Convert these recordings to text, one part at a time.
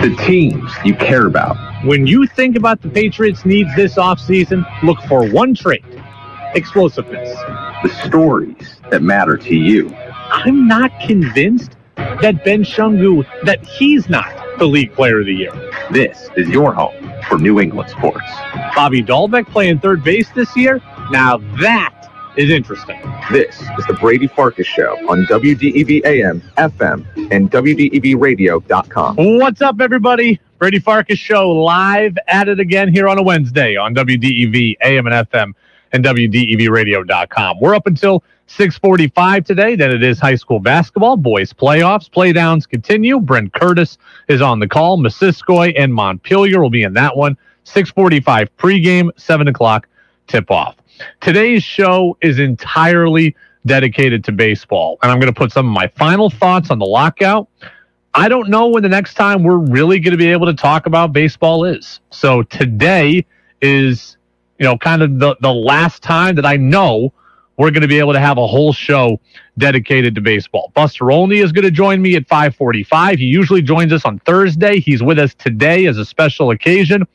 The teams you care about. When you think about the Patriots' needs this offseason, look for one trait explosiveness. The stories that matter to you. I'm not convinced that Ben Shungu, that he's not the league player of the year. This is your home for New England sports. Bobby Dalbec playing third base this year? Now that is interesting. This is the Brady Farkas Show on WDEV AM, FM, and WDEVradio.com. What's up, everybody? Brady Farkas Show live at it again here on a Wednesday on WDEV AM and FM and WDEVradio.com. We're up until 645 today. Then it is high school basketball. Boys playoffs. Playdowns continue. Brent Curtis is on the call. Missisquoi and Montpelier will be in that one. 645 pregame, 7 o'clock tip-off. Today's show is entirely dedicated to baseball, and I'm going to put some of my final thoughts on the lockout. I don't know when the next time we're really going to be able to talk about baseball is. So today is, you know, kind of the, the last time that I know we're going to be able to have a whole show dedicated to baseball. Buster Olney is going to join me at 545. He usually joins us on Thursday. He's with us today as a special occasion.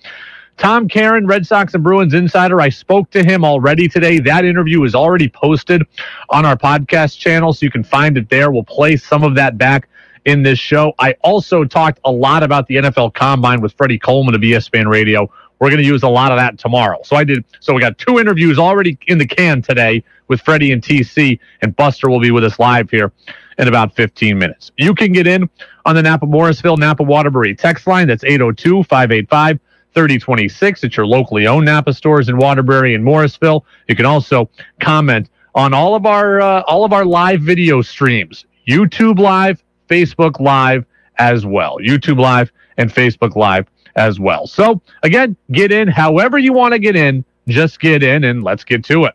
Tom Caron, Red Sox and Bruins insider. I spoke to him already today. That interview is already posted on our podcast channel, so you can find it there. We'll play some of that back in this show. I also talked a lot about the NFL Combine with Freddie Coleman of ESPN Radio. We're going to use a lot of that tomorrow. So I did. So we got two interviews already in the can today with Freddie and TC, and Buster will be with us live here in about 15 minutes. You can get in on the Napa Morrisville Napa Waterbury text line. That's 802 585 3026 at your locally owned Napa stores in Waterbury and Morrisville. You can also comment on all of our uh, all of our live video streams, YouTube Live, Facebook Live as well. YouTube Live and Facebook Live as well. So again, get in however you want to get in. Just get in and let's get to it.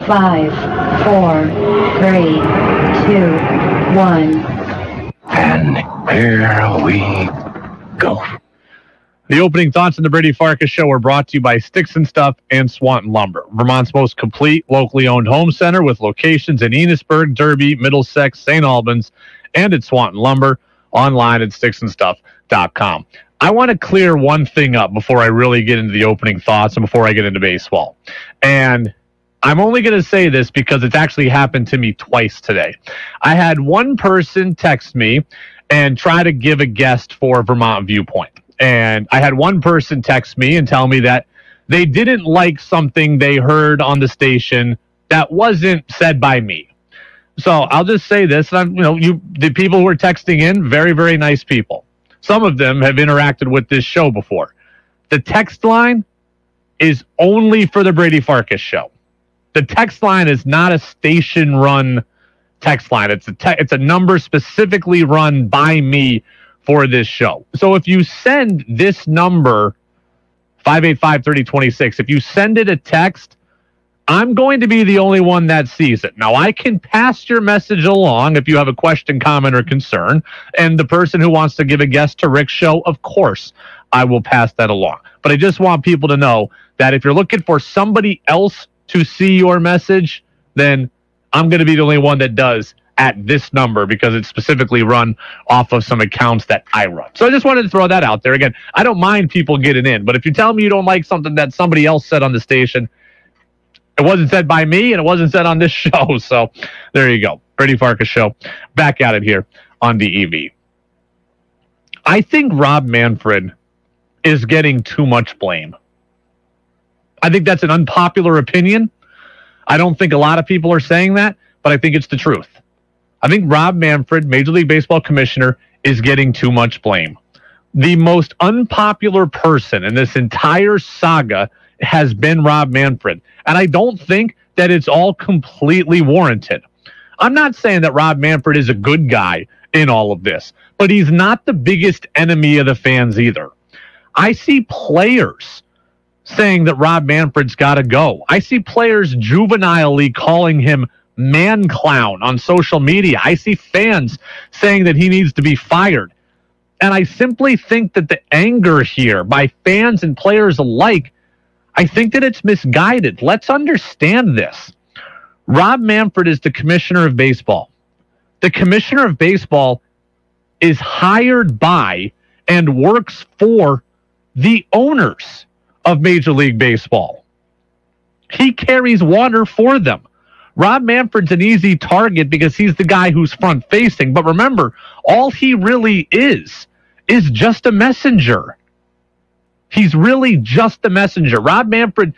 Five, four, three, two, one. And here we go. The opening thoughts on the Brady Farkas show are brought to you by Sticks and Stuff and Swanton Lumber, Vermont's most complete locally owned home center with locations in Enosburg, Derby, Middlesex, St. Albans, and at Swanton Lumber online at sticksandstuff.com. I want to clear one thing up before I really get into the opening thoughts and before I get into baseball. And I'm only going to say this because it's actually happened to me twice today. I had one person text me and try to give a guest for Vermont Viewpoint. And I had one person text me and tell me that they didn't like something they heard on the station that wasn't said by me. So I'll just say this: I'm, you know, you the people who are texting in, very, very nice people. Some of them have interacted with this show before. The text line is only for the Brady Farkas show. The text line is not a station run text line. It's a te- it's a number specifically run by me for this show. So if you send this number 585-3026, if you send it a text, I'm going to be the only one that sees it. Now I can pass your message along if you have a question, comment, or concern. And the person who wants to give a guest to Rick's show, of course, I will pass that along. But I just want people to know that if you're looking for somebody else to see your message, then I'm going to be the only one that does at this number because it's specifically run off of some accounts that I run. So I just wanted to throw that out there. Again, I don't mind people getting in, but if you tell me you don't like something that somebody else said on the station, it wasn't said by me and it wasn't said on this show. So there you go. Brady Farkas show back at it here on the EV. I think Rob Manfred is getting too much blame. I think that's an unpopular opinion. I don't think a lot of people are saying that, but I think it's the truth. I think Rob Manfred, Major League Baseball commissioner, is getting too much blame. The most unpopular person in this entire saga has been Rob Manfred. And I don't think that it's all completely warranted. I'm not saying that Rob Manfred is a good guy in all of this, but he's not the biggest enemy of the fans either. I see players saying that Rob Manfred's got to go. I see players juvenilely calling him man clown on social media. I see fans saying that he needs to be fired. And I simply think that the anger here by fans and players alike, I think that it's misguided. Let's understand this. Rob Manfred is the commissioner of baseball. The commissioner of baseball is hired by and works for the owners of Major League Baseball. He carries water for them. Rob Manfred's an easy target because he's the guy who's front facing. But remember, all he really is is just a messenger. He's really just a messenger. Rob Manfred,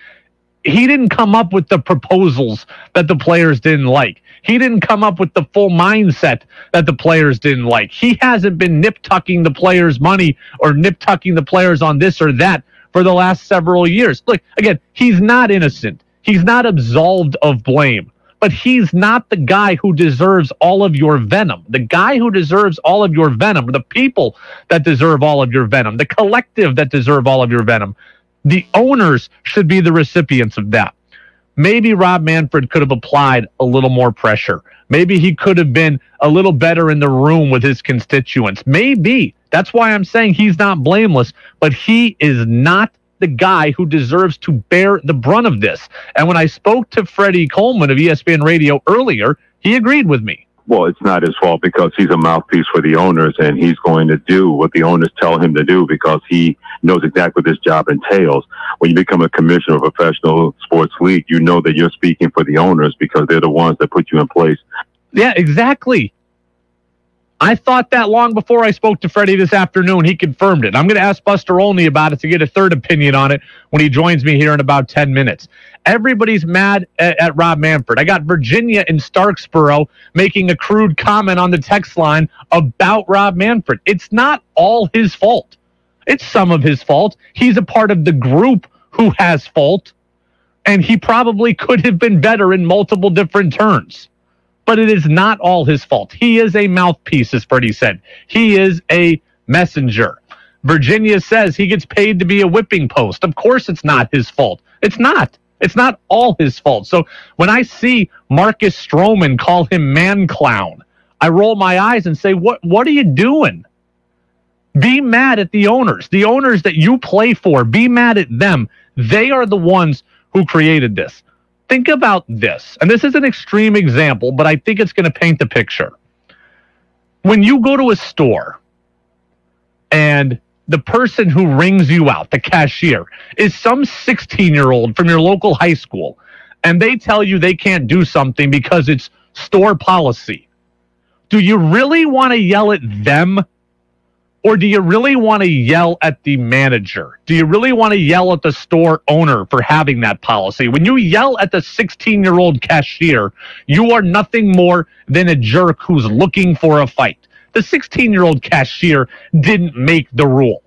he didn't come up with the proposals that the players didn't like. He didn't come up with the full mindset that the players didn't like. He hasn't been nip tucking the players' money or nip tucking the players on this or that for the last several years. Look, again, he's not innocent. He's not absolved of blame but he's not the guy who deserves all of your venom. The guy who deserves all of your venom, the people that deserve all of your venom, the collective that deserve all of your venom, the owners should be the recipients of that. Maybe Rob Manfred could have applied a little more pressure. Maybe he could have been a little better in the room with his constituents. Maybe. That's why I'm saying he's not blameless, but he is not the guy who deserves to bear the brunt of this. And when I spoke to Freddie Coleman of ESPN Radio earlier, he agreed with me. Well, it's not his fault because he's a mouthpiece for the owners and he's going to do what the owners tell him to do because he knows exactly what this job entails. When you become a commissioner of a professional sports league, you know that you're speaking for the owners because they're the ones that put you in place. Yeah, exactly. I thought that long before I spoke to Freddie this afternoon. He confirmed it. I'm going to ask Buster Olney about it to get a third opinion on it when he joins me here in about 10 minutes. Everybody's mad at, at Rob Manfred. I got Virginia in Starksboro making a crude comment on the text line about Rob Manfred. It's not all his fault. It's some of his fault. He's a part of the group who has fault, and he probably could have been better in multiple different turns but it is not all his fault. He is a mouthpiece, as Freddie said. He is a messenger. Virginia says he gets paid to be a whipping post. Of course, it's not his fault. It's not. It's not all his fault. So when I see Marcus Stroman call him man clown, I roll my eyes and say, "What? What are you doing?" Be mad at the owners, the owners that you play for. Be mad at them. They are the ones who created this think about this, and this is an extreme example, but I think it's going to paint the picture. When you go to a store and the person who rings you out, the cashier, is some 16 year old from your local high school, and they tell you they can't do something because it's store policy, do you really want to yell at them or do you really want to yell at the manager? Do you really want to yell at the store owner for having that policy? When you yell at the 16 year old cashier, you are nothing more than a jerk who's looking for a fight. The 16 year old cashier didn't make the rule.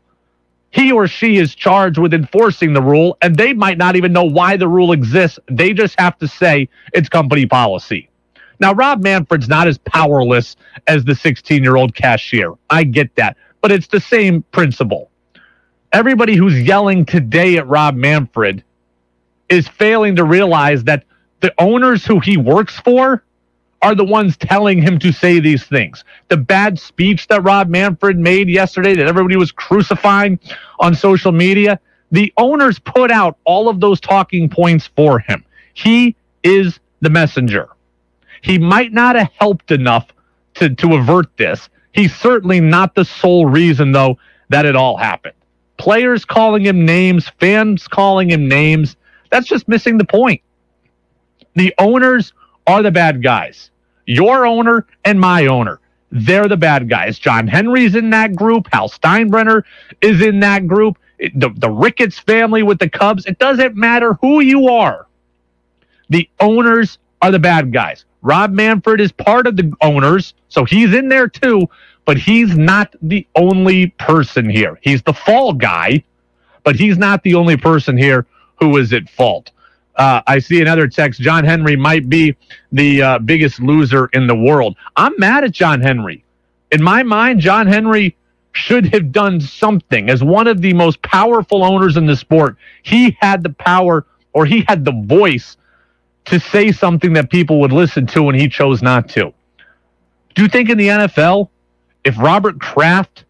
He or she is charged with enforcing the rule, and they might not even know why the rule exists. They just have to say it's company policy. Now, Rob Manfred's not as powerless as the 16 year old cashier. I get that but it's the same principle. Everybody who's yelling today at Rob Manfred is failing to realize that the owners who he works for are the ones telling him to say these things. The bad speech that Rob Manfred made yesterday that everybody was crucifying on social media, the owners put out all of those talking points for him. He is the messenger. He might not have helped enough to, to avert this, He's certainly not the sole reason, though, that it all happened. Players calling him names, fans calling him names, that's just missing the point. The owners are the bad guys. Your owner and my owner, they're the bad guys. John Henry's in that group. Hal Steinbrenner is in that group. The, the Ricketts family with the Cubs. It doesn't matter who you are. The owners are the bad guys. Rob Manfred is part of the owners, so he's in there too, but he's not the only person here. He's the fall guy, but he's not the only person here who is at fault. Uh, I see another text. John Henry might be the uh, biggest loser in the world. I'm mad at John Henry. In my mind, John Henry should have done something. As one of the most powerful owners in the sport, he had the power or he had the voice to say something that people would listen to, and he chose not to. Do you think in the NFL, if Robert Kraft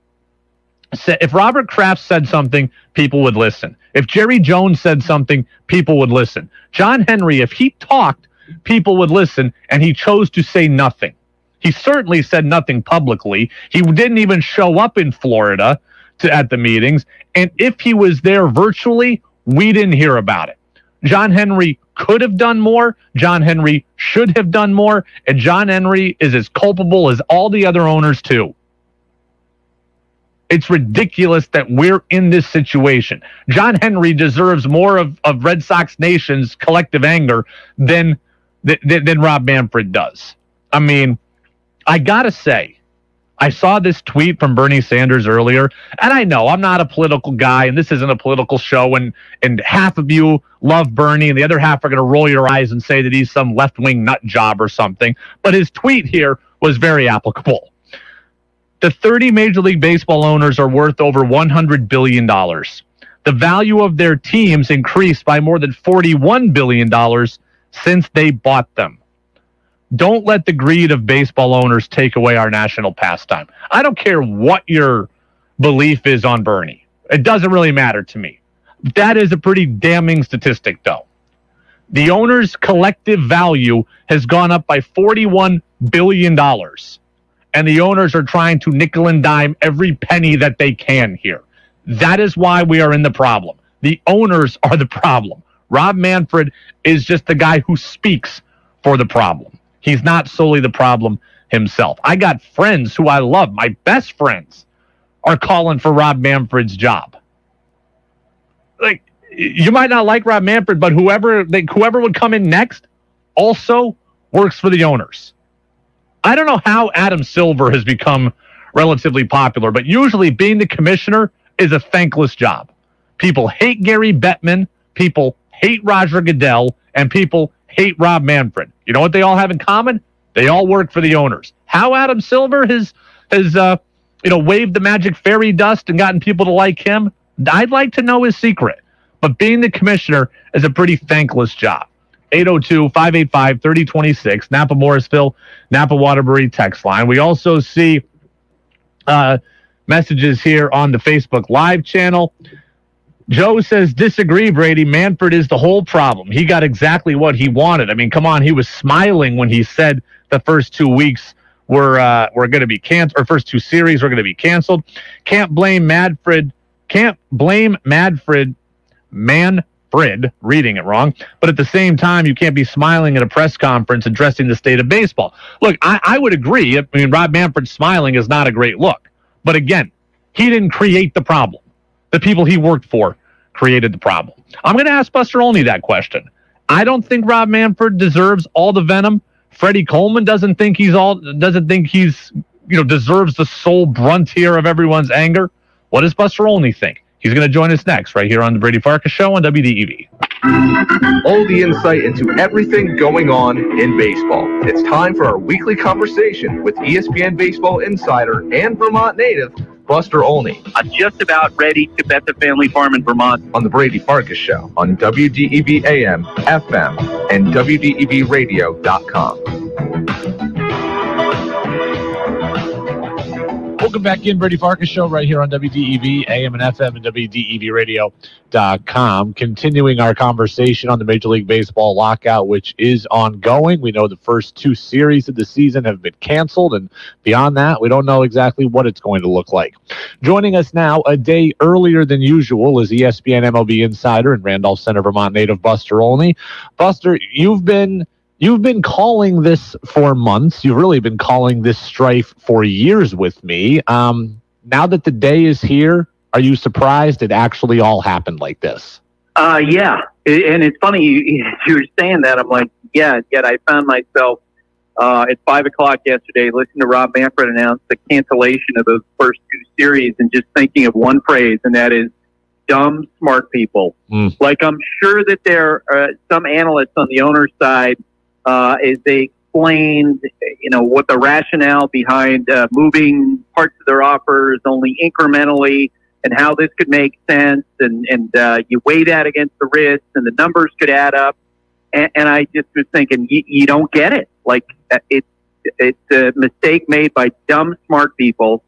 said, if Robert Kraft said something, people would listen. If Jerry Jones said something, people would listen. John Henry, if he talked, people would listen, and he chose to say nothing. He certainly said nothing publicly. He didn't even show up in Florida to, at the meetings. And if he was there virtually, we didn't hear about it. John Henry could have done more. John Henry should have done more. And John Henry is as culpable as all the other owners, too. It's ridiculous that we're in this situation. John Henry deserves more of, of Red Sox Nation's collective anger than, than, than Rob Manfred does. I mean, I got to say, I saw this tweet from Bernie Sanders earlier, and I know I'm not a political guy, and this isn't a political show, and and half of you love Bernie, and the other half are going to roll your eyes and say that he's some left wing nut job or something. But his tweet here was very applicable. The 30 Major League Baseball owners are worth over $100 billion. The value of their teams increased by more than $41 billion since they bought them. Don't let the greed of baseball owners take away our national pastime. I don't care what your belief is on Bernie. It doesn't really matter to me. That is a pretty damning statistic, though. The owner's collective value has gone up by $41 billion. And the owners are trying to nickel and dime every penny that they can here. That is why we are in the problem. The owners are the problem. Rob Manfred is just the guy who speaks for the problem. He's not solely the problem himself. I got friends who I love, my best friends are calling for Rob Manfred's job. Like you might not like Rob Manfred, but whoever like, whoever would come in next also works for the owners. I don't know how Adam Silver has become relatively popular, but usually being the commissioner is a thankless job. People hate Gary Bettman, people hate Roger Goodell, and people hate Rob Manfred. You know what they all have in common? They all work for the owners. How Adam Silver has has uh, you know waved the magic fairy dust and gotten people to like him, I'd like to know his secret. But being the commissioner is a pretty thankless job. 802-585-3026, Napa Morrisville, Napa Waterbury text line. We also see uh, messages here on the Facebook Live channel. Joe says, disagree, Brady. Manfred is the whole problem. He got exactly what he wanted. I mean, come on. He was smiling when he said the first two weeks were, uh, were going to be canceled, or first two series were going to be canceled. Can't blame Manfred. Can't blame Manfred, Manfred, reading it wrong. But at the same time, you can't be smiling at a press conference addressing the state of baseball. Look, I, I would agree. I mean, Rob Manfred smiling is not a great look. But again, he didn't create the problem the people he worked for created the problem. I'm going to ask Buster Olney that question. I don't think Rob Manfred deserves all the venom. Freddie Coleman doesn't think he's all doesn't think he's you know deserves the sole brunt here of everyone's anger. What does Buster Olney think? He's going to join us next right here on the Brady Farkas Show on WDEV. All the insight into everything going on in baseball. It's time for our weekly conversation with ESPN baseball insider and Vermont native Buster Olney. I'm just about ready to bet the family farm in Vermont. On the Brady Farkas Show on WDEV AM, FM, and WDEVradio.com. Welcome back in, Brady Farkas Show, right here on WDEV, AM and FM, and WDEVradio.com. Continuing our conversation on the Major League Baseball lockout, which is ongoing. We know the first two series of the season have been canceled, and beyond that, we don't know exactly what it's going to look like. Joining us now, a day earlier than usual, is ESPN MLB insider and Randolph Center, Vermont native Buster Olney. Buster, you've been You've been calling this for months. You've really been calling this strife for years with me. Um, now that the day is here, are you surprised it actually all happened like this? Uh, yeah. And it's funny you, you were saying that. I'm like, yeah, yet I found myself uh, at five o'clock yesterday listening to Rob Manfred announce the cancellation of those first two series and just thinking of one phrase, and that is dumb, smart people. Mm. Like, I'm sure that there are some analysts on the owner's side uh, is they explained, you know, what the rationale behind uh, moving parts of their offers only incrementally and how this could make sense. And, and uh, you weigh that against the risks and the numbers could add up. And, and I just was thinking, you, you don't get it. Like uh, it's, it's a mistake made by dumb, smart people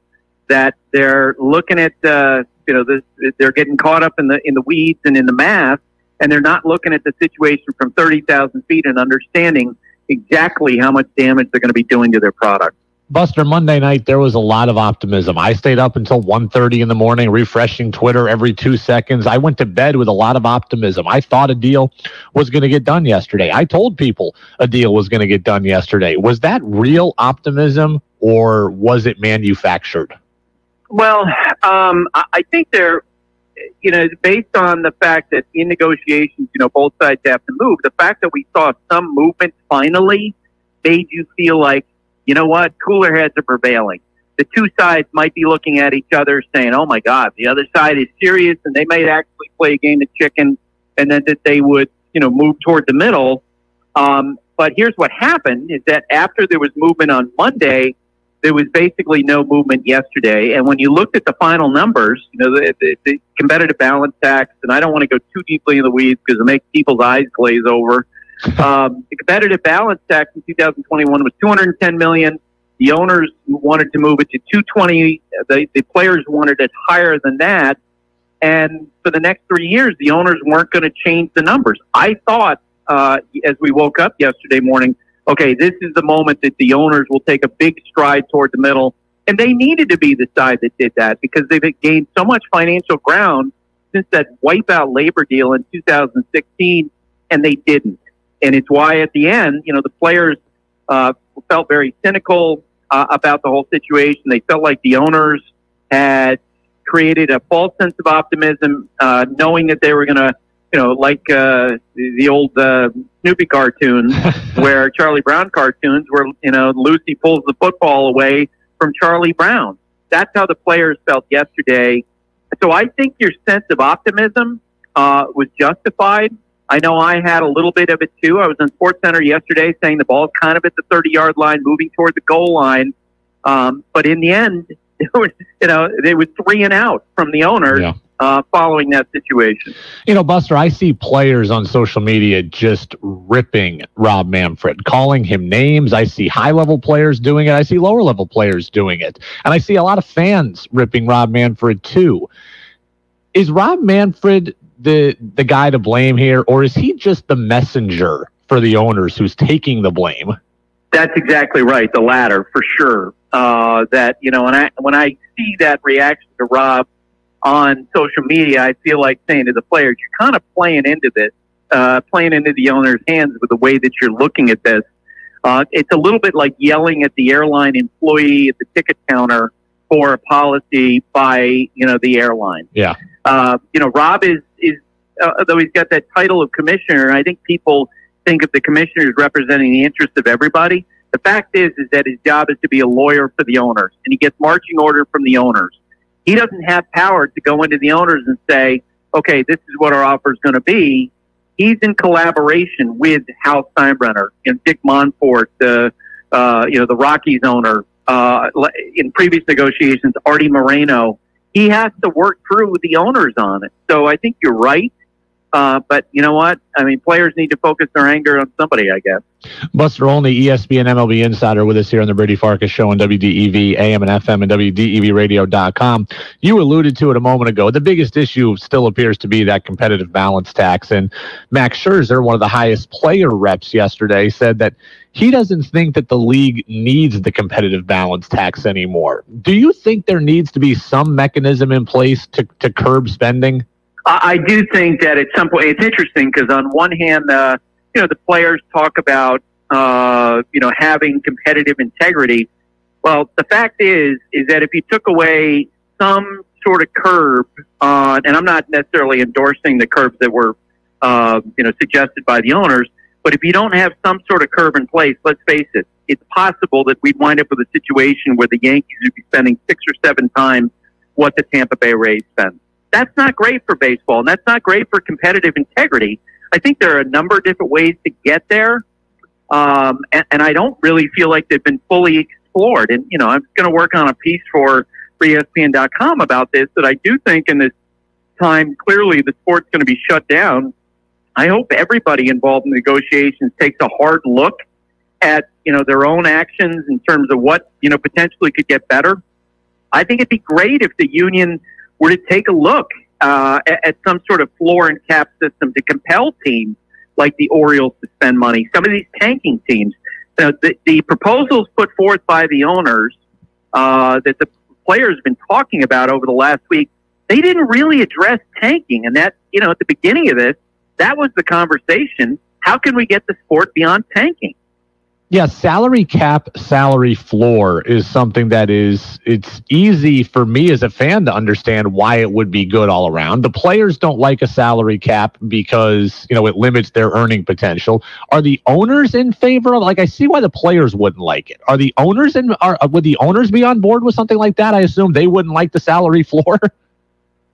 that they're looking at, uh, you know, this, they're getting caught up in the, in the weeds and in the math and they're not looking at the situation from 30,000 feet and understanding exactly how much damage they're going to be doing to their product. Buster, Monday night there was a lot of optimism. I stayed up until 1.30 in the morning, refreshing Twitter every two seconds. I went to bed with a lot of optimism. I thought a deal was going to get done yesterday. I told people a deal was going to get done yesterday. Was that real optimism or was it manufactured? Well, um, I think they're, you know, based on the fact that in negotiations, you know, both sides have to move. The fact that we saw some movement finally made you feel like you know what? Cooler heads are prevailing. The two sides might be looking at each other saying, oh my God, the other side is serious and they might actually play a game of chicken and then that they would, you know, move toward the middle. Um, but here's what happened is that after there was movement on Monday, there was basically no movement yesterday. And when you looked at the final numbers, you know, the, the, the competitive balance tax, and I don't want to go too deeply in the weeds because it makes people's eyes glaze over. Um, the competitive balance tax in 2021 was 210 million. The owners wanted to move it to 220. The, the players wanted it higher than that. And for the next three years, the owners weren't going to change the numbers. I thought, uh, as we woke up yesterday morning, okay, this is the moment that the owners will take a big stride toward the middle. And they needed to be the side that did that because they've gained so much financial ground since that wipeout labor deal in 2016, and they didn't and it's why at the end, you know, the players uh, felt very cynical uh, about the whole situation. They felt like the owners had created a false sense of optimism, uh, knowing that they were going to, you know, like uh, the, the old uh, Snoopy cartoons, where Charlie Brown cartoons, where you know Lucy pulls the football away from Charlie Brown. That's how the players felt yesterday. So I think your sense of optimism uh, was justified. I know I had a little bit of it too. I was in Sports Center yesterday saying the ball's kind of at the 30 yard line, moving toward the goal line. Um, but in the end, it was, you know, they was three and out from the owners. Yeah. Uh, following that situation. You know, Buster, I see players on social media just ripping Rob Manfred, calling him names. I see high level players doing it. I see lower level players doing it. And I see a lot of fans ripping Rob Manfred too. Is Rob Manfred the the guy to blame here, or is he just the messenger for the owners who's taking the blame? That's exactly right. The latter, for sure. Uh, that you know, when I when I see that reaction to Rob on social media, I feel like saying to the players, "You're kind of playing into this, uh, playing into the owner's hands with the way that you're looking at this." Uh, it's a little bit like yelling at the airline employee at the ticket counter for a policy by you know the airline. Yeah. Uh, you know, Rob is is uh, though he's got that title of commissioner. I think people think of the commissioner as representing the interests of everybody. The fact is, is that his job is to be a lawyer for the owners, and he gets marching order from the owners. He doesn't have power to go into the owners and say, "Okay, this is what our offer is going to be." He's in collaboration with Hal Steinbrenner and Dick Monfort, the uh, you know the Rockies owner. Uh, in previous negotiations, Artie Moreno, he has to work through with the owners on it. So I think you're right. Uh, but you know what? I mean, players need to focus their anger on somebody, I guess. Buster Olney, ESPN MLB Insider, with us here on the Brady Farkas Show on WDEV, AM and FM, and WDEVradio.com. You alluded to it a moment ago. The biggest issue still appears to be that competitive balance tax. And Max Scherzer, one of the highest player reps yesterday, said that he doesn't think that the league needs the competitive balance tax anymore. Do you think there needs to be some mechanism in place to, to curb spending? I do think that at some point it's interesting because on one hand, uh, you know, the players talk about uh, you know having competitive integrity. Well, the fact is is that if you took away some sort of curb on, and I'm not necessarily endorsing the curbs that were uh, you know suggested by the owners, but if you don't have some sort of curb in place, let's face it, it's possible that we'd wind up with a situation where the Yankees would be spending six or seven times what the Tampa Bay Rays spend. That's not great for baseball, and that's not great for competitive integrity. I think there are a number of different ways to get there, um, and, and I don't really feel like they've been fully explored. And you know, I'm going to work on a piece for, ESPN.com about this. That I do think in this time, clearly the sport's going to be shut down. I hope everybody involved in negotiations takes a hard look at you know their own actions in terms of what you know potentially could get better. I think it'd be great if the union were to take a look uh, at, at, some sort of floor and cap system to compel teams like the Orioles to spend money. Some of these tanking teams, the, the proposals put forth by the owners uh, that the players have been talking about over the last week, they didn't really address tanking. And that, you know, at the beginning of this, that was the conversation. How can we get the sport beyond tanking? Yeah, salary cap, salary floor is something that is it's easy for me as a fan to understand why it would be good all around. The players don't like a salary cap because, you know, it limits their earning potential. Are the owners in favor of like I see why the players wouldn't like it. Are the owners in are would the owners be on board with something like that? I assume they wouldn't like the salary floor.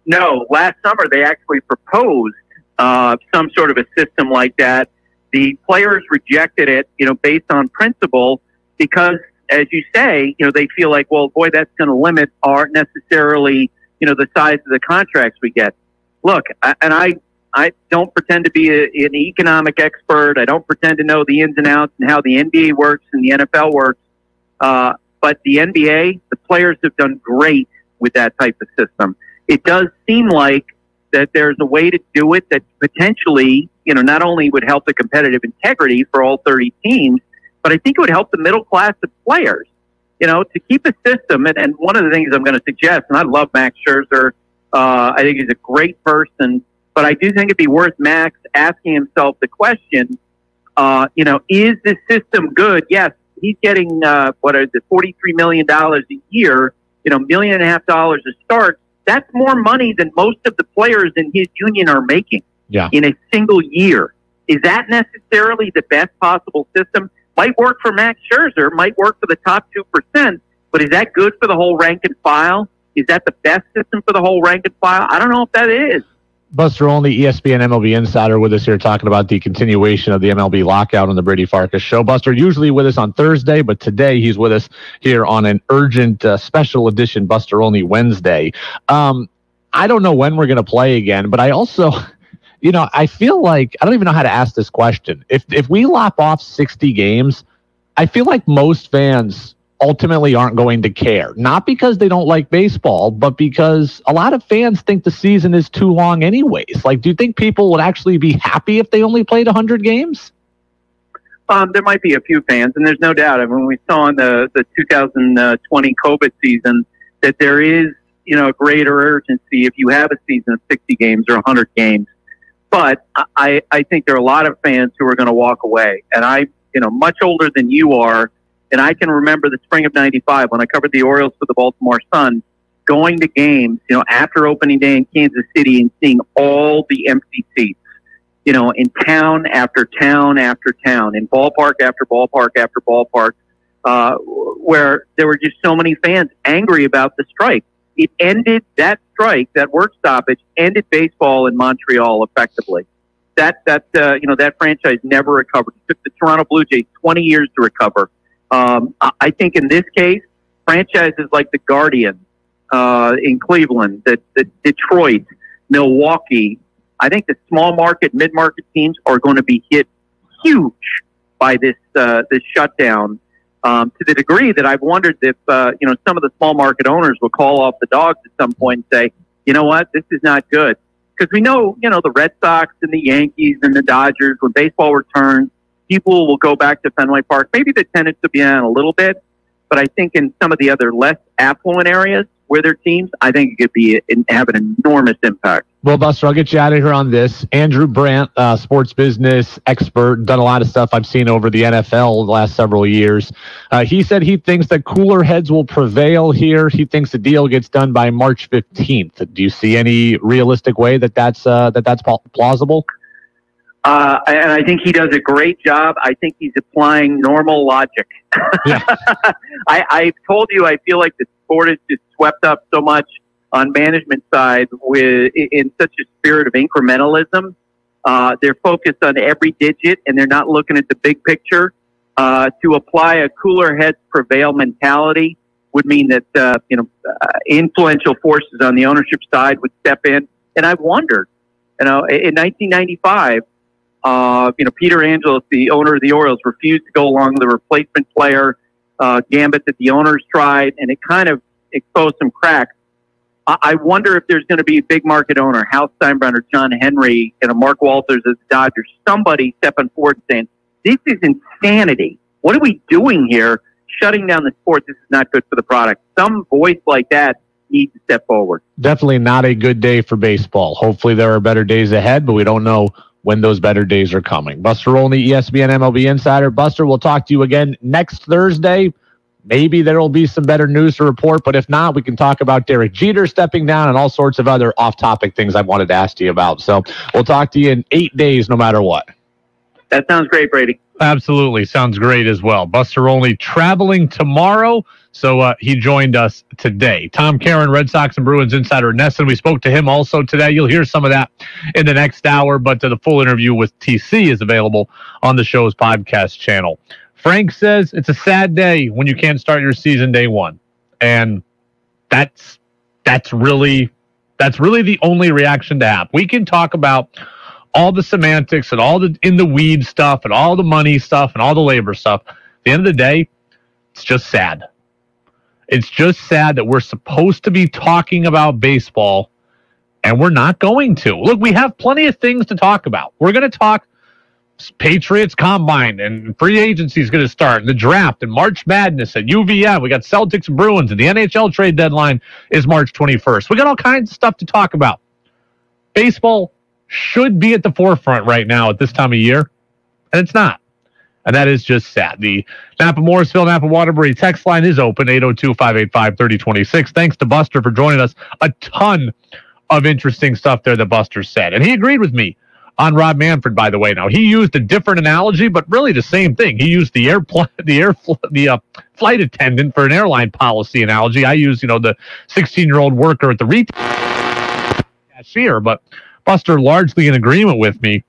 No, last summer they actually proposed uh, some sort of a system like that the players rejected it, you know, based on principle because, as you say, you know, they feel like, well, boy, that's going to limit our necessarily, you know, the size of the contracts we get. Look, I, and I, I don't pretend to be a, an economic expert. I don't pretend to know the ins and outs and how the NBA works and the NFL works. Uh, but the NBA, the players have done great with that type of system. It does seem like that there's a way to do it that potentially you know, not only would help the competitive integrity for all 30 teams, but I think it would help the middle class of players, you know, to keep a system. And, and one of the things I'm going to suggest, and I love Max Scherzer, uh, I think he's a great person, but I do think it'd be worth Max asking himself the question, uh, you know, is this system good? Yes, he's getting, uh, what is it, $43 million a year, you know, million and a half dollars a start. That's more money than most of the players in his union are making yeah. in a single year. Is that necessarily the best possible system? Might work for Max Scherzer, might work for the top 2%, but is that good for the whole rank and file? Is that the best system for the whole rank and file? I don't know if that is. Buster Olney ESPN MLB Insider, with us here talking about the continuation of the MLB lockout on the Brady Farkas show. Buster, usually with us on Thursday, but today he's with us here on an urgent uh, special edition Buster Olney Wednesday. Um, I don't know when we're going to play again, but I also you know, I feel like I don't even know how to ask this question. If if we lop off 60 games, I feel like most fans ultimately aren't going to care. Not because they don't like baseball, but because a lot of fans think the season is too long anyways. Like do you think people would actually be happy if they only played 100 games? Um, there might be a few fans, and there's no doubt. I mean, we saw in the, the 2020 COVID season that there is, you know, a greater urgency if you have a season of 60 games or 100 games but I, I think there are a lot of fans who are going to walk away. And I, you know, much older than you are, and I can remember the spring of 95 when I covered the Orioles for the Baltimore Sun, going to games, you know, after opening day in Kansas City and seeing all the empty seats, you know, in town after town after town, in ballpark after ballpark after ballpark, uh, where there were just so many fans angry about the strike. It ended that strike, that work stoppage, ended baseball in Montreal effectively. That that uh, you know that franchise never recovered. It took the Toronto Blue Jays 20 years to recover. Um, I think in this case, franchises like the Guardian uh, in Cleveland, the, the Detroit, Milwaukee, I think the small market, mid market teams are going to be hit huge by this uh, this shutdown. Um, to the degree that I've wondered if uh, you know some of the small market owners will call off the dogs at some point and say, you know what, this is not good, because we know you know the Red Sox and the Yankees and the Dodgers when baseball returns, people will go back to Fenway Park. Maybe the tenants will be on a little bit, but I think in some of the other less affluent areas where their teams, I think it could be have an enormous impact. Well, Buster, I'll get you out of here on this. Andrew Brandt, uh, sports business expert, done a lot of stuff I've seen over the NFL the last several years. Uh, he said he thinks that cooler heads will prevail here. He thinks the deal gets done by March 15th. Do you see any realistic way that that's uh, that that's plausible? Uh, and I think he does a great job. I think he's applying normal logic. Yeah. I, I've told you I feel like the sport is just swept up so much on management side with in such a spirit of incrementalism. Uh, they're focused on every digit and they're not looking at the big picture. Uh, to apply a cooler heads prevail mentality would mean that uh, you know uh, influential forces on the ownership side would step in. And I've wondered, you know, in 1995, uh, you know, Peter Angelos, the owner of the Orioles, refused to go along with the replacement player uh, gambit that the owners tried, and it kind of exposed some cracks. I wonder if there's going to be a big market owner, Hal Steinbrenner, John Henry, and a Mark Walters as Dodgers, somebody stepping forward and saying, this is insanity. what are we doing here? Shutting down the sport. This is not good for the product. Some voice like that needs to step forward. Definitely not a good day for baseball. Hopefully, there are better days ahead, but we don't know when those better days are coming. Buster Olney, ESPN MLB Insider. Buster, we'll talk to you again next Thursday. Maybe there will be some better news to report, but if not, we can talk about Derek Jeter stepping down and all sorts of other off topic things I wanted to ask you about. So we'll talk to you in eight days, no matter what. That sounds great, Brady. Absolutely. Sounds great as well. Buster Olney traveling tomorrow. So uh, he joined us today. Tom Caron, Red Sox and Bruins insider at NESN. We spoke to him also today. You'll hear some of that in the next hour, but uh, the full interview with TC is available on the show's podcast channel. Frank says it's a sad day when you can't start your season day one. And that's that's really that's really the only reaction to have. We can talk about all the semantics and all the in the weed stuff and all the money stuff and all the labor stuff. At the end of the day, it's just sad. It's just sad that we're supposed to be talking about baseball and we're not going to. Look, we have plenty of things to talk about. We're going to talk Patriots combine and free agency is going to start and the draft and March Madness at UVM. We got Celtics and Bruins and the NHL trade deadline is March 21st. We got all kinds of stuff to talk about. Baseball should be at the forefront right now at this time of year, and it's not. And that is just sad. The Napa Morrisville, Napa Waterbury text line is open 802 585 3026. Thanks to Buster for joining us. A ton of interesting stuff there that Buster said. And he agreed with me on Rob Manfred, by the way. Now, he used a different analogy, but really the same thing. He used the air, the air, the uh, flight attendant for an airline policy analogy. I use, you know, the 16 year old worker at the retail cashier, but Buster largely in agreement with me.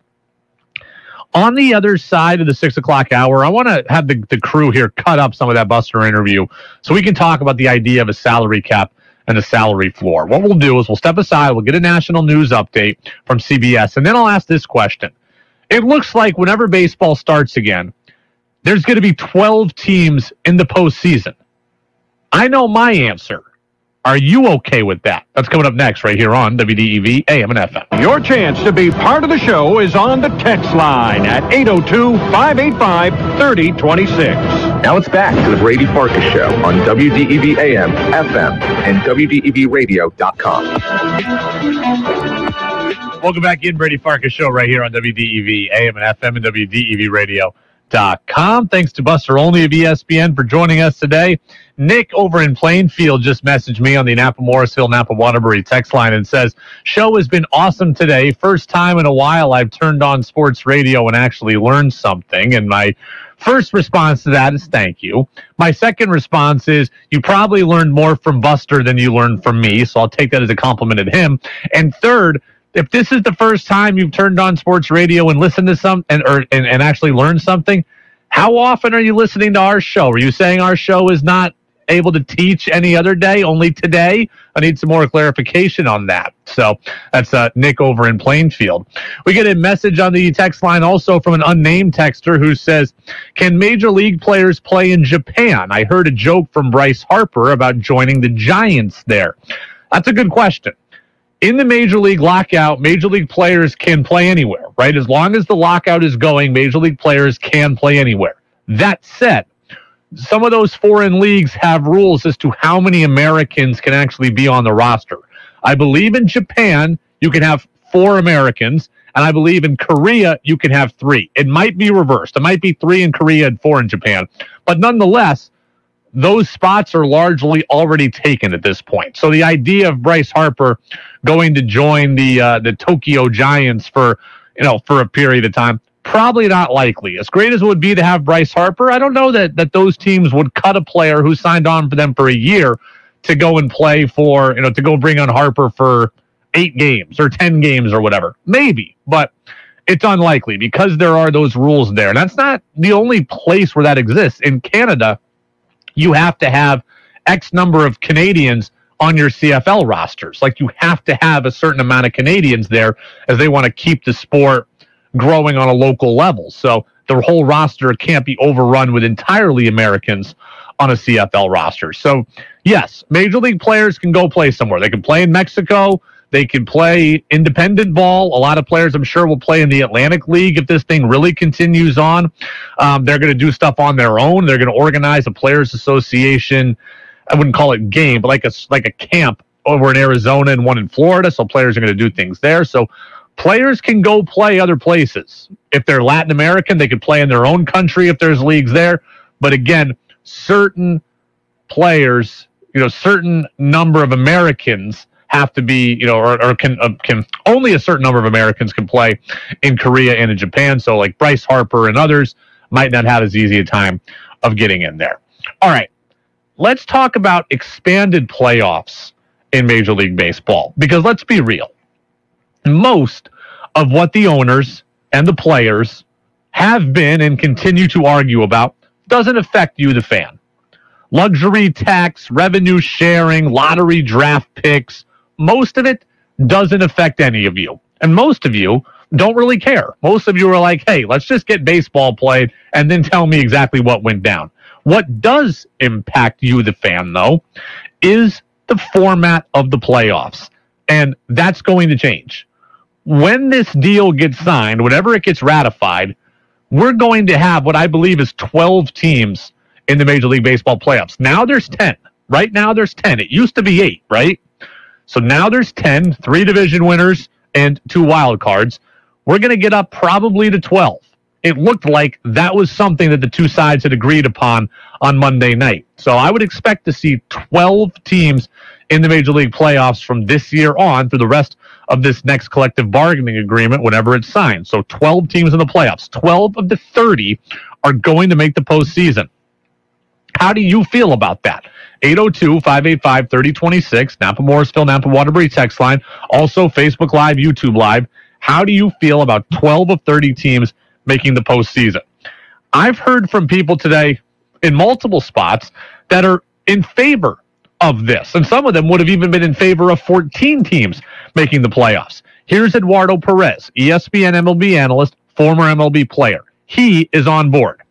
On the other side of the six o'clock hour, I want to have the, the crew here cut up some of that Buster interview so we can talk about the idea of a salary cap and the salary floor. What we'll do is we'll step aside, we'll get a national news update from CBS, and then I'll ask this question. It looks like whenever baseball starts again, there's going to be 12 teams in the postseason. I know my answer. Are you okay with that? That's coming up next right here on WDEV AM and FM. Your chance to be part of the show is on the text line at 802-585-3026. Now it's back to the Brady Farkas Show on WDEV AM, FM, and WDEVradio.com. Welcome back in, Brady Farkas Show right here on WDEV AM and FM and WDEV Radio com. Thanks to Buster Olney of ESPN for joining us today. Nick over in Plainfield just messaged me on the Napa Morrisville Napa Waterbury text line and says, Show has been awesome today. First time in a while I've turned on sports radio and actually learned something. And my first response to that is thank you. My second response is you probably learned more from Buster than you learned from me. So I'll take that as a compliment of him. And third, if this is the first time you've turned on sports radio and listened to some and or and, and actually learned something, how often are you listening to our show? Are you saying our show is not able to teach any other day, only today? I need some more clarification on that. So that's uh, Nick over in Plainfield. We get a message on the text line also from an unnamed texter who says, Can major league players play in Japan? I heard a joke from Bryce Harper about joining the Giants there. That's a good question in the major league lockout, major league players can play anywhere, right? As long as the lockout is going, major league players can play anywhere. That said, some of those foreign leagues have rules as to how many Americans can actually be on the roster. I believe in Japan, you can have four Americans, and I believe in Korea, you can have three. It might be reversed. It might be three in Korea and four in Japan. But nonetheless, those spots are largely already taken at this point. So the idea of Bryce Harper going to join the uh, the Tokyo Giants for you know for a period of time probably not likely. As great as it would be to have Bryce Harper, I don't know that that those teams would cut a player who signed on for them for a year to go and play for you know to go bring on Harper for eight games or ten games or whatever. Maybe, but it's unlikely because there are those rules there. And that's not the only place where that exists. In Canada, you have to have X number of Canadians on your CFL rosters. Like you have to have a certain amount of Canadians there as they want to keep the sport growing on a local level. So the whole roster can't be overrun with entirely Americans on a CFL roster. So, yes, major league players can go play somewhere. They can play in Mexico, They can play independent ball. A lot of players, I'm sure, will play in the Atlantic League if this thing really continues on. Um, they're going to do stuff on their own. They're going to organize a players' association. I wouldn't call it game, but like a like a camp over in Arizona and one in Florida. So players are going to do things there. So players can go play other places. If they're Latin American, they could play in their own country if there's leagues there. But again, certain players, you know, certain number of Americans have to be, you know, or, or can uh, can only a certain number of Americans can play in Korea and in Japan. So like Bryce Harper and others might not have as easy a time of getting in there. All right, let's talk about expanded playoffs in Major League Baseball because let's be real, most of what the owners and the players have been and continue to argue about doesn't affect you, the fan. Luxury tax, revenue sharing, lottery draft picks, most of it doesn't affect any of you. And most of you don't really care. Most of you are like, hey, let's just get baseball played and then tell me exactly what went down. What does impact you, the fan, though, is the format of the playoffs. And that's going to change. When this deal gets signed, whenever it gets ratified, we're going to have what I believe is 12 teams in the Major League Baseball playoffs. Now there's 10. Right now there's 10. It used to be eight, right? So now there's 10, three division winners and two wild cards. We're going to get up probably to 12. It looked like that was something that the two sides had agreed upon on Monday night. So I would expect to see 12 teams in the Major League playoffs from this year on through the rest of this next collective bargaining agreement whenever it's signed. So 12 teams in the playoffs. 12 of the 30 are going to make the postseason. How do you feel about that? 802 585 3026, Napa Morrisville, Napa Waterbury text line. Also, Facebook Live, YouTube Live. How do you feel about 12 of 30 teams making the postseason? I've heard from people today in multiple spots that are in favor of this, and some of them would have even been in favor of 14 teams making the playoffs. Here's Eduardo Perez, ESPN MLB analyst, former MLB player. He is on board.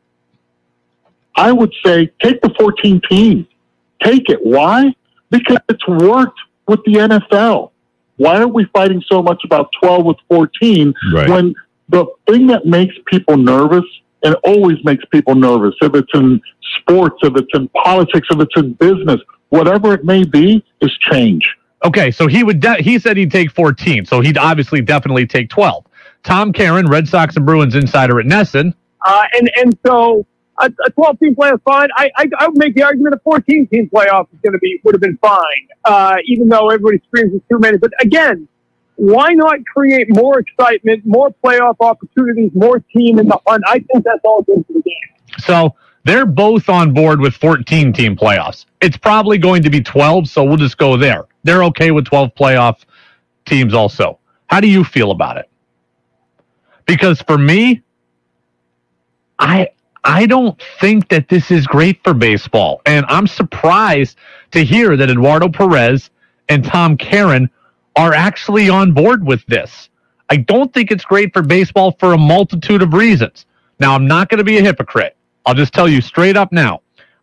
I would say take the 14 teams. Take it. Why? Because it's worked with the NFL. Why are we fighting so much about 12 with 14 Right. when the thing that makes people nervous and always makes people nervous, if it's in sports, if it's in politics, if it's in business, whatever it may be, is change. Okay, so he would. De- he said he'd take 14, so he'd obviously definitely take 12. Tom Caron, Red Sox and Bruins insider at NESN. Uh, and and so a, a 12 team playoff is fine. I, I I would make the argument a 14 team playoff is going to be would have been fine, uh, even though everybody screams it's too many. But again, why not create more excitement, more playoff opportunities, more team in the hunt? I think that's all good for the game. So they're both on board with 14 team playoffs. It's probably going to be 12, so we'll just go there. They're okay with 12 playoff teams also. How do you feel about it? Because for me, I I don't think that this is great for baseball. And I'm surprised to hear that Eduardo Perez and Tom Caron are actually on board with this. I don't think it's great for baseball for a multitude of reasons. Now, I'm not going to be a hypocrite. I'll just tell you straight up now.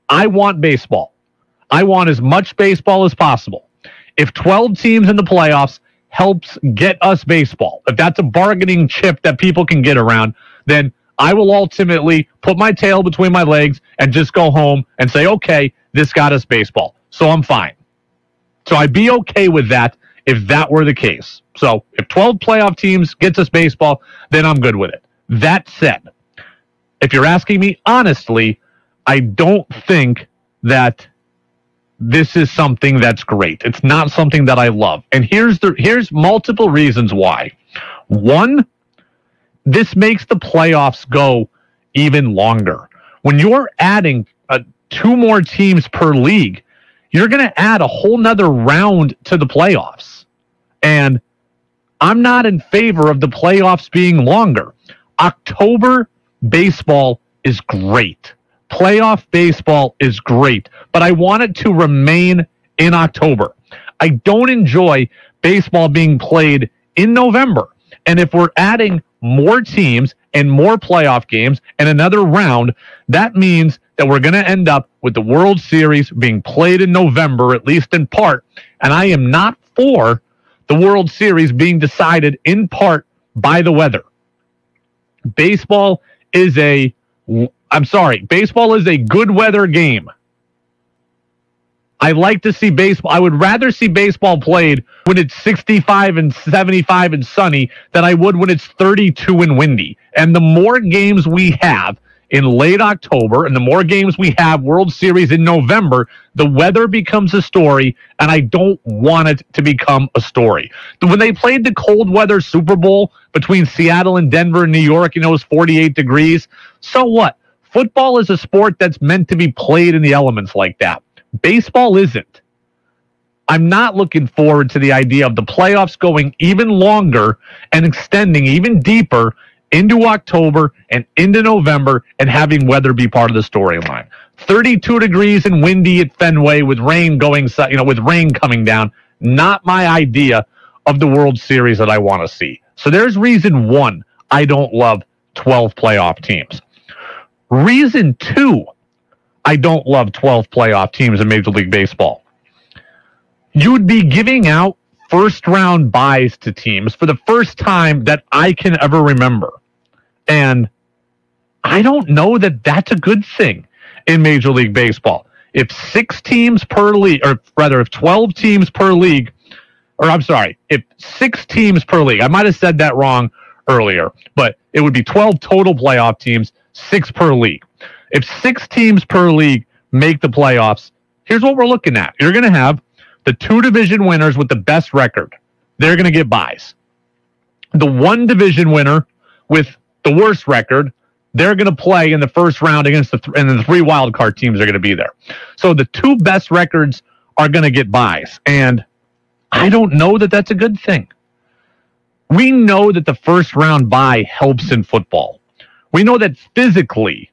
I want baseball. I want as much baseball as possible. If 12 teams in the playoffs helps get us baseball, if that's a bargaining chip that people can get around, then I will ultimately put my tail between my legs and just go home and say, okay, this got us baseball. So I'm fine. So I'd be okay with that if that were the case. So if 12 playoff teams gets us baseball, then I'm good with it. That said, if you're asking me honestly, I don't think that this is something that's great. It's not something that I love. And here's the here's multiple reasons why. One, this makes the playoffs go even longer. When you're adding uh, two more teams per league, you're going to add a whole nother round to the playoffs. And I'm not in favor of the playoffs being longer. October baseball is great. Playoff baseball is great, but I want it to remain in October. I don't enjoy baseball being played in November. And if we're adding more teams and more playoff games and another round, that means that we're going to end up with the World Series being played in November, at least in part. And I am not for the World Series being decided in part by the weather. Baseball is a, I'm sorry, baseball is a good weather game. I like to see baseball. I would rather see baseball played when it's 65 and 75 and sunny than I would when it's 32 and windy. And the more games we have in late October and the more games we have World Series in November, the weather becomes a story, and I don't want it to become a story. When they played the cold weather Super Bowl between Seattle and Denver and New York, you know, it was 48 degrees. So what? Football is a sport that's meant to be played in the elements like that. Baseball isn't. I'm not looking forward to the idea of the playoffs going even longer and extending even deeper into October and into November and having weather be part of the storyline. 32 degrees and windy at Fenway with rain going, you know, with rain coming down. Not my idea of the World Series that I want to see. So there's reason one I don't love 12 playoff teams. Reason two I don't love 12 playoff teams in Major League Baseball. You would be giving out first round buys to teams for the first time that I can ever remember. And I don't know that that's a good thing in Major League Baseball. If six teams per league, or rather, if 12 teams per league, or I'm sorry, if six teams per league, I might have said that wrong earlier, but it would be 12 total playoff teams, six per league. If six teams per league make the playoffs, here's what we're looking at. You're going to have the two division winners with the best record. They're going to get buys. The one division winner with the worst record, they're going to play in the first round against the th- and the three wild card teams are going to be there. So the two best records are going to get buys, and I don't know that that's a good thing. We know that the first round buy helps in football. We know that physically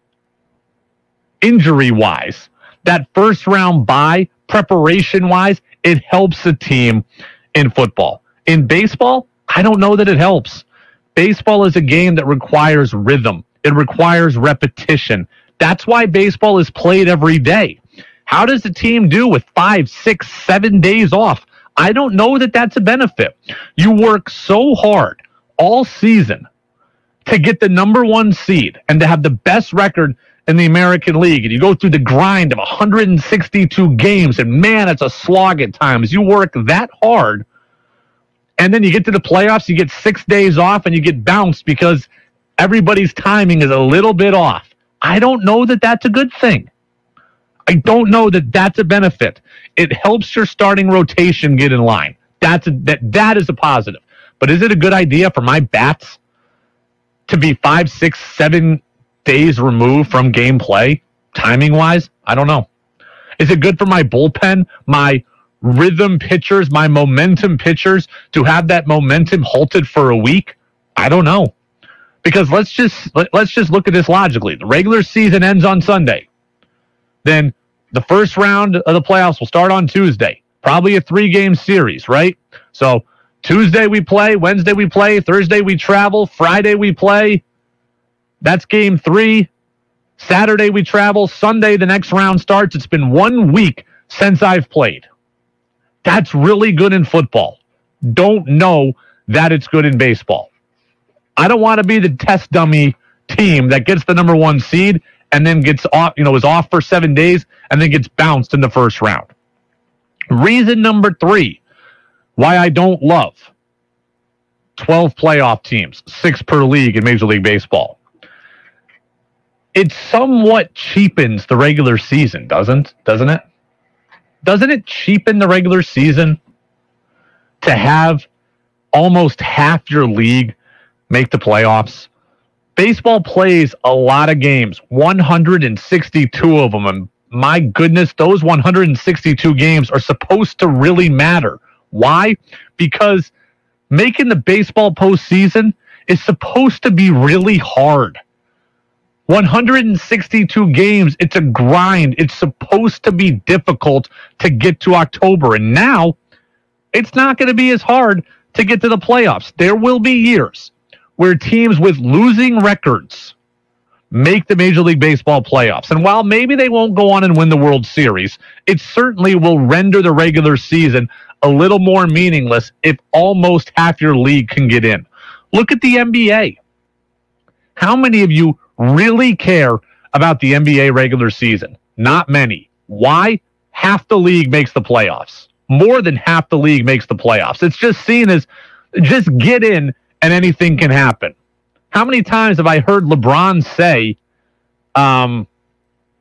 injury wise, that first round buy, preparation wise, it helps the team in football. In baseball, I don't know that it helps. Baseball is a game that requires rhythm, it requires repetition. That's why baseball is played every day. How does the team do with five, six, seven days off? I don't know that that's a benefit. You work so hard all season to get the number one seed and to have the best record in the American League and you go through the grind of 162 games and man, it's a slog at times. You work that hard and then you get to the playoffs, you get six days off and you get bounced because everybody's timing is a little bit off. I don't know that that's a good thing. I don't know that that's a benefit. It helps your starting rotation get in line. That's a, that that is a positive. But is it a good idea for my bats to be five, six, seven days removed from gameplay, timing wise, I don't know. Is it good for my bullpen, my rhythm pitchers, my momentum pitchers to have that momentum halted for a week? I don't know. Because let's just let, let's just look at this logically. The regular season ends on Sunday. Then the first round of the playoffs will start on Tuesday. Probably a three game series, right? So Tuesday we play, Wednesday we play, Thursday we travel, Friday we play, that's game three. Saturday we travel. Sunday the next round starts. It's been one week since I've played. That's really good in football. Don't know that it's good in baseball. I don't want to be the test dummy team that gets the number one seed and then gets off, you know, is off for seven days and then gets bounced in the first round. Reason number three why I don't love 12 playoff teams, six per league in Major League Baseball it somewhat cheapens the regular season, doesn't doesn't it? Doesn't it cheapen the regular season to have almost half your league make the playoffs? Baseball plays a lot of games, 162 of them, and my goodness, those 162 games are supposed to really matter. Why? Because making the baseball postseason is supposed to be really hard. 162 games. It's a grind. It's supposed to be difficult to get to October. And now it's not going to be as hard to get to the playoffs. There will be years where teams with losing records make the Major League Baseball playoffs. And while maybe they won't go on and win the World Series, it certainly will render the regular season a little more meaningless if almost half your league can get in. Look at the NBA. How many of you really care about the NBA regular season? Not many. Why? Half the league makes the playoffs. More than half the league makes the playoffs. It's just seen as just get in and anything can happen. How many times have I heard LeBron say, um,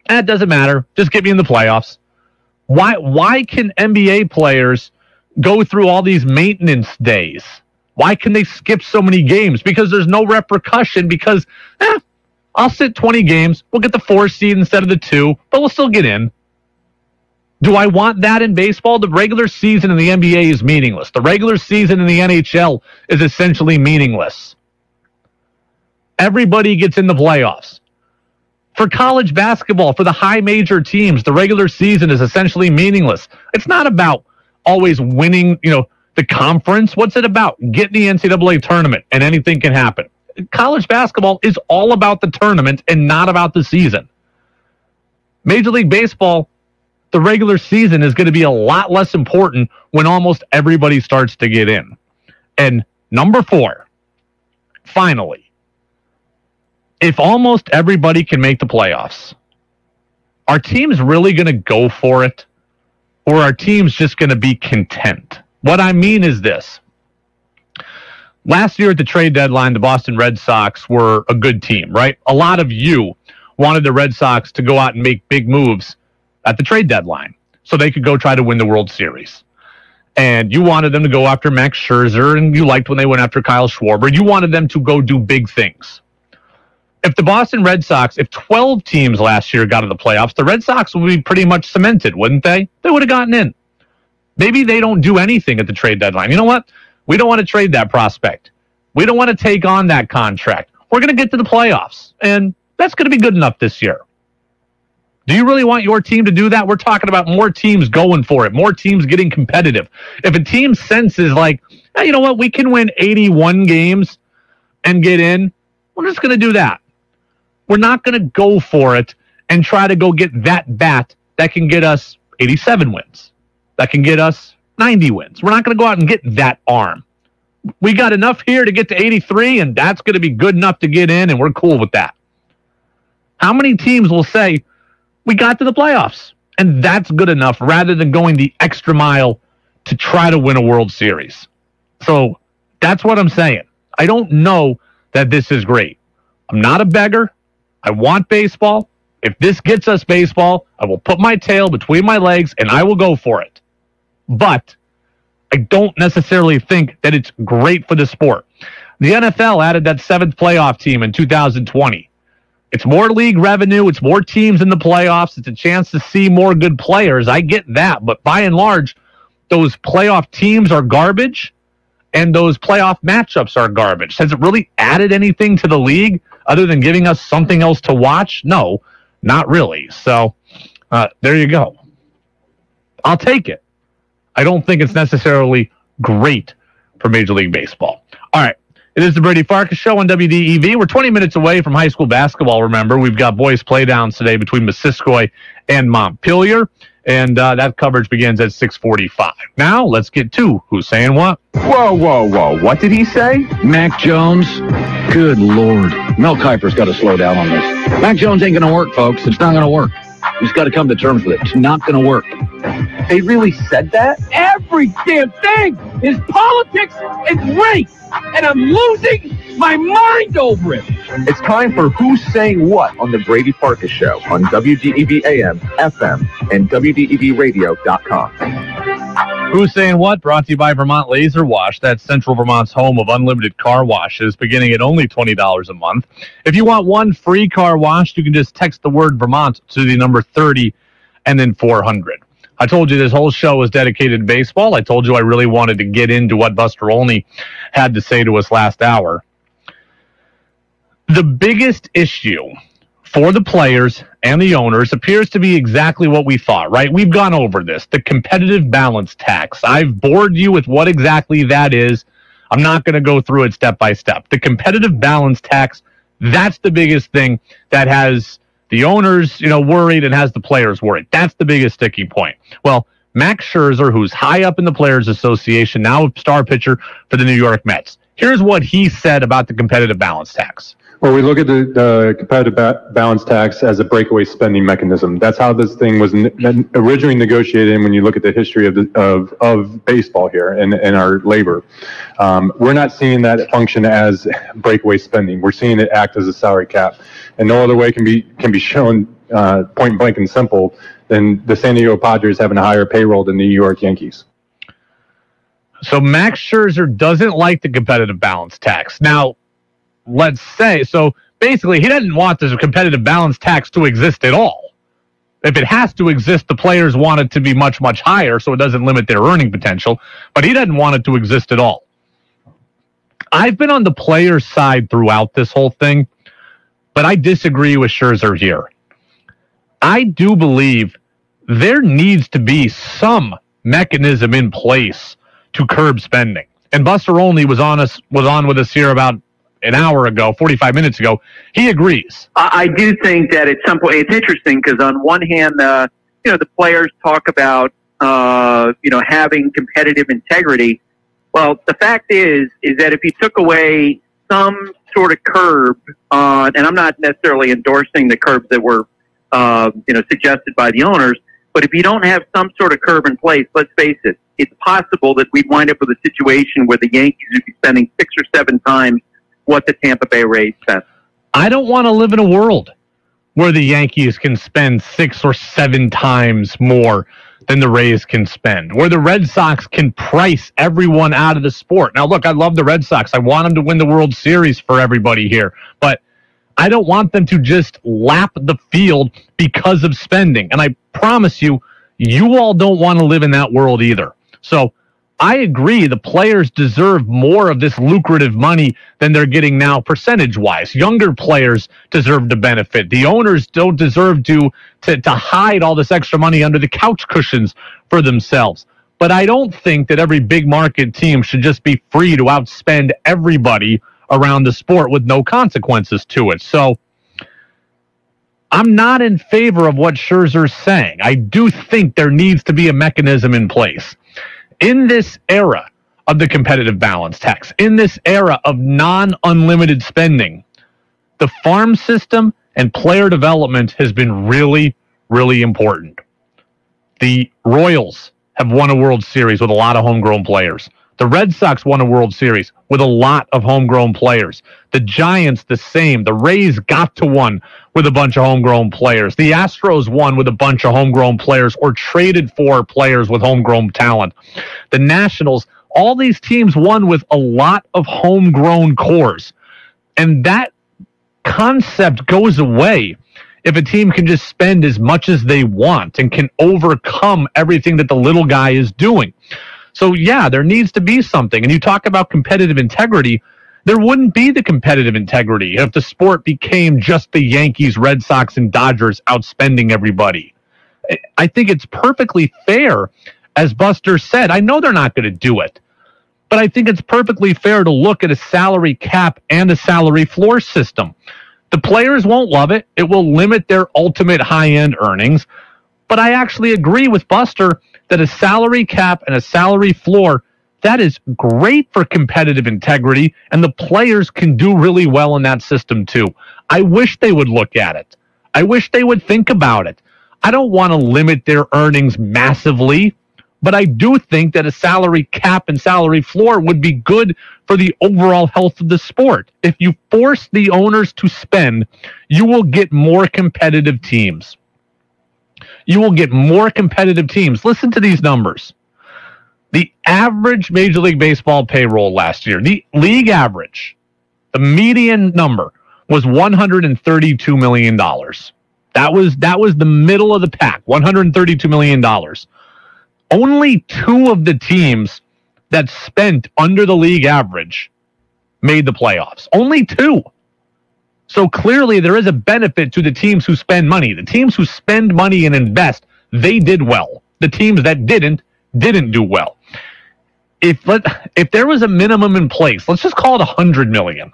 eh, it doesn't matter. Just get me in the playoffs. Why why can NBA players go through all these maintenance days? Why can they skip so many games? Because there's no repercussion because eh, I'll sit 20 games. We'll get the four seed instead of the two, but we'll still get in. Do I want that in baseball? The regular season in the NBA is meaningless. The regular season in the NHL is essentially meaningless. Everybody gets in the playoffs. For college basketball, for the high major teams, the regular season is essentially meaningless. It's not about always winning, you know, the conference. What's it about? Get in the NCAA tournament and anything can happen. College basketball is all about the tournament and not about the season. Major League Baseball, the regular season is going to be a lot less important when almost everybody starts to get in. And number four, finally, if almost everybody can make the playoffs, are teams really going to go for it? Or are teams just going to be content? What I mean is this. Last year at the trade deadline, the Boston Red Sox were a good team, right? A lot of you wanted the Red Sox to go out and make big moves at the trade deadline so they could go try to win the World Series. And you wanted them to go after Max Scherzer, and you liked when they went after Kyle Schwarber. You wanted them to go do big things if the Boston Red Sox, if 12 teams last year got to the playoffs, the Red Sox would be pretty much cemented, wouldn't they? They would have gotten in. Maybe they don't do anything at the trade deadline. You know what? We don't want to trade that prospect. We don't want to take on that contract. We're going to get to the playoffs, and that's going to be good enough this year. Do you really want your team to do that? We're talking about more teams going for it, more teams getting competitive. If a team senses like, hey, you know what, we can win 81 games and get in, we're just going to do that. We're not going to go for it and try to go get that bat that can get us 87 wins, that can get us 90 wins. We're not going to go out and get that arm. We got enough here to get to 83, and that's going to be good enough to get in, and we're cool with that. How many teams will say, we got to the playoffs, and that's good enough rather than going the extra mile to try to win a World Series? So that's what I'm saying. I don't know that this is great. I'm not a beggar. I want baseball. If this gets us baseball, I will put my tail between my legs and I will go for it. But I don't necessarily think that it's great for the sport. The NFL added that seventh playoff team in 2020. It's more league revenue, it's more teams in the playoffs, it's a chance to see more good players. I get that, but by and large, those playoff teams are garbage and those playoff matchups are garbage. Has it really added anything to the league? other than giving us something else to watch? No, not really. So uh, there you go. I'll take it. I don't think it's necessarily great for Major League Baseball. All right. It is the Brady Farkas Show on WDEV. We're 20 minutes away from high school basketball, remember. We've got boys playdowns today between Missisquoi and Montpelier and uh, that coverage begins at 6:45. Now let's get to who's saying what. Whoa, whoa, whoa! What did he say? Mac Jones. Good lord, Mel Kiper's got to slow down on this. Mac Jones ain't going to work, folks. It's not going to work. He's got to come to terms with it. It's not going to work. They really said that? Every damn thing is politics and race, and I'm losing my mind over it. It's time for Who's Saying What on the Brady Farkas Show on WDEV AM, FM, and WDEVradio.com. Who's Saying What? Brought to you by Vermont Laser Wash. That's Central Vermont's home of unlimited car washes, beginning at only $20 a month. If you want one free car wash, you can just text the word Vermont to the number 30 and then 400. I told you this whole show was dedicated to baseball. I told you I really wanted to get into what Buster Olney had to say to us last hour. The biggest issue for the players and the owners appears to be exactly what we thought, right? We've gone over this the competitive balance tax. I've bored you with what exactly that is. I'm not going to go through it step by step. The competitive balance tax That's the biggest thing that has the owners, you know, worried and has the players worried. That's the biggest sticking point. Well, Max Scherzer, who's high up in the Players Association, now a star pitcher for the New York Mets. Here's what he said about the competitive balance tax. Well, we look at the, the competitive ba- balance tax as a breakaway spending mechanism. That's how this thing was originally negotiated. When you look at the history of the, of, of baseball here and, and our labor, um, we're not seeing that function as breakaway spending. We're seeing it act as a salary cap, and no other way can be can be shown uh, point blank and simple than the San Diego Padres having a higher payroll than the New York Yankees. So Max Scherzer doesn't like the competitive balance tax. Now, let's say so basically he doesn't want this competitive balance tax to exist at all. If it has to exist, the players want it to be much, much higher so it doesn't limit their earning potential, but he doesn't want it to exist at all. I've been on the players' side throughout this whole thing, but I disagree with Scherzer here. I do believe there needs to be some mechanism in place to curb spending. And Buster Olney was on us was on with us here about an hour ago, 45 minutes ago. He agrees. I, do think that at some point it's interesting because on one hand, uh, you know, the players talk about uh, you know having competitive integrity. Well, the fact is is that if you took away some sort of curb on, and I'm not necessarily endorsing the curbs that were uh, you know suggested by the owners, but if you don't have some sort of curb in place, let's face it, it's possible that we'd wind up with a situation where the Yankees would be spending six or seven times what the Tampa Bay Rays spent. I don't want to live in a world where the Yankees can spend six or seven times more than the Rays can spend, where the Red Sox can price everyone out of the sport. Now, look, I love the Red Sox. I want them to win the World Series for everybody here, but I don't want them to just lap the field because of spending. And I promise you, you all don't want to live in that world either. So I agree. The players deserve more of this lucrative money than they're getting now, percentage wise. Younger players deserve to benefit. The owners don't deserve to, to, to hide all this extra money under the couch cushions for themselves. But I don't think that every big market team should just be free to outspend everybody around the sport with no consequences to it. So I'm not in favor of what Scherzer's saying. I do think there needs to be a mechanism in place in this era of the competitive balance tax, in this era of non unlimited spending, the farm system and player development has been really, really important. The Royals have won a World Series with a lot of homegrown players. The Red Sox won a World Series with a lot of homegrown players. The Giants, the same. The Rays got to one with a bunch of homegrown players. The Astros won with a bunch of homegrown players or traded for players with homegrown talent. The Nationals, all these teams won with a lot of homegrown cores. And that concept goes away if a team can just spend as much as they want and can overcome everything that the little guy is doing. So, yeah, there needs to be something. And you talk about competitive integrity. There wouldn't be the competitive integrity if the sport became just the Yankees, Red Sox, and Dodgers outspending everybody. I think it's perfectly fair, as Buster said. I know they're not going to do it, but I think it's perfectly fair to look at a salary cap and a salary floor system. The players won't love it. It will limit their ultimate high end earnings. But I actually agree with Buster that a salary cap and a salary floor that is great for competitive integrity and the players can do really well in that system too. I wish they would look at it. I wish they would think about it. I don't want to limit their earnings massively, but I do think that a salary cap and salary floor would be good for the overall health of the sport. If you force the owners to spend, you will get more competitive teams you will get more competitive teams. Listen to these numbers. The average Major League Baseball payroll last year, the league average, the median number was $132 million. That was that was the middle of the pack, $132 million. Only two of the teams that spent under the league average made the playoffs. Only two. So clearly, there is a benefit to the teams who spend money. The teams who spend money and invest, they did well. The teams that didn't, didn't do well. If let if there was a minimum in place, let's just call it a hundred million.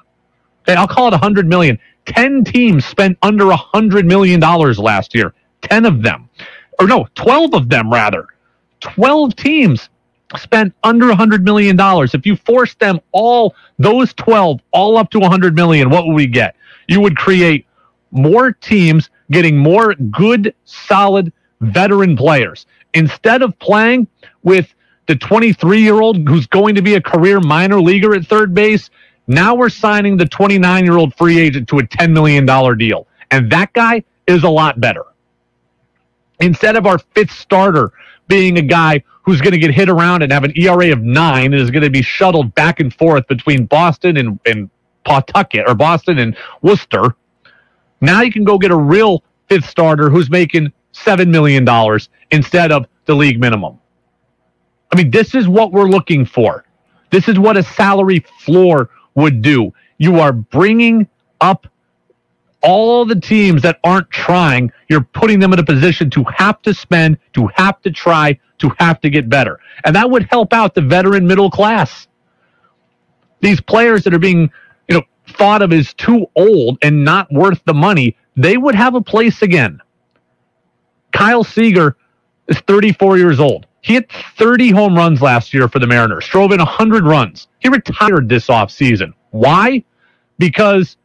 Okay, I'll call it a hundred million. 10 teams spent under a $100 million last year. 10 of them. Or no, 12 of them, rather. 12 teams spent under a $100 million. If you force them all, those 12, all up to a 100 million, what would we get? You would create more teams getting more good, solid veteran players. Instead of playing with the 23 year old who's going to be a career minor leaguer at third base, now we're signing the 29 year old free agent to a $10 million deal. And that guy is a lot better. Instead of our fifth starter being a guy who's going to get hit around and have an ERA of nine and is going to be shuttled back and forth between Boston and, and Pawtucket or Boston and Worcester, now you can go get a real fifth starter who's making $7 million instead of the league minimum. I mean, this is what we're looking for. This is what a salary floor would do. You are bringing up all the teams that aren't trying, you're putting them in a position to have to spend, to have to try, to have to get better. And that would help out the veteran middle class. These players that are being, you know, thought of as too old and not worth the money, they would have a place again. Kyle Seager is 34 years old. He hit 30 home runs last year for the Mariners, drove in 100 runs. He retired this offseason. Why? Because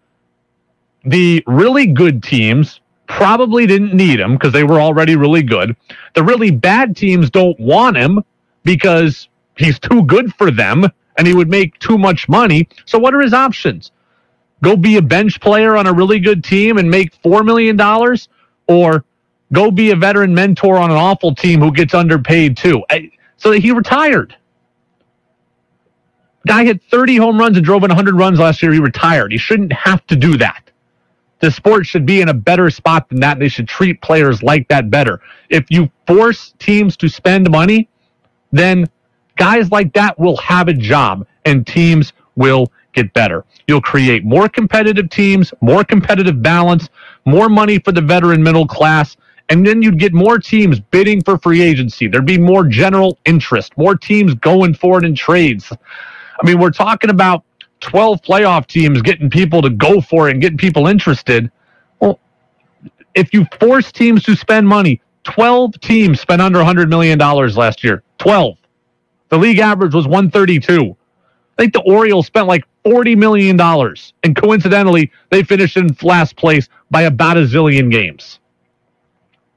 the really good teams probably didn't need him because they were already really good. The really bad teams don't want him because he's too good for them and he would make too much money. So, what are his options? Go be a bench player on a really good team and make $4 million? Or go be a veteran mentor on an awful team who gets underpaid too? So he retired. Guy hit 30 home runs and drove in 100 runs last year. He retired. He shouldn't have to do that the sport should be in a better spot than that. They should treat players like that better. If you force teams to spend money, then guys like that will have a job and teams will get better. You'll create more competitive teams, more competitive balance, more money for the veteran middle class, and then you'd get more teams bidding for free agency. There'd be more general interest, more teams going for it in trades. I mean, we're talking about 12 playoff teams getting people to go for it and getting people interested. Well, if you force teams to spend money, 12 teams spent under $100 million last year. 12. The league average was 132. I think the Orioles spent like $40 million. And coincidentally, they finished in last place by about a zillion games.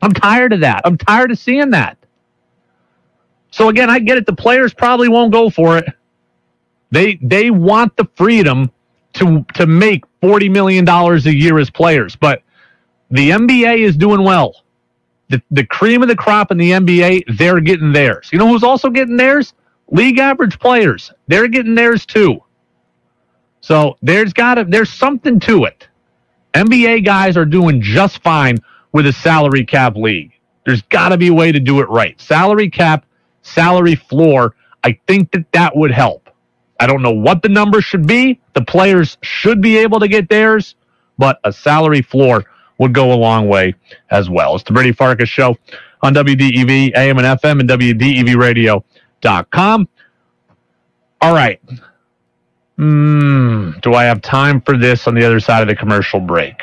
I'm tired of that. I'm tired of seeing that. So again, I get it. The players probably won't go for it. They they want the freedom to to make forty million dollars a year as players, but the NBA is doing well. The the cream of the crop in the NBA, they're getting theirs. You know who's also getting theirs? League average players. They're getting theirs too. So there's got to there's something to it. NBA guys are doing just fine with a salary cap league. There's got to be a way to do it right. Salary cap, salary floor. I think that that would help. I don't know what the number should be. The players should be able to get theirs, but a salary floor would go a long way as well. It's the Brady Farkas Show on WDEV, AM and FM, and WDEVradio.com. All right. Mm, do I have time for this on the other side of the commercial break?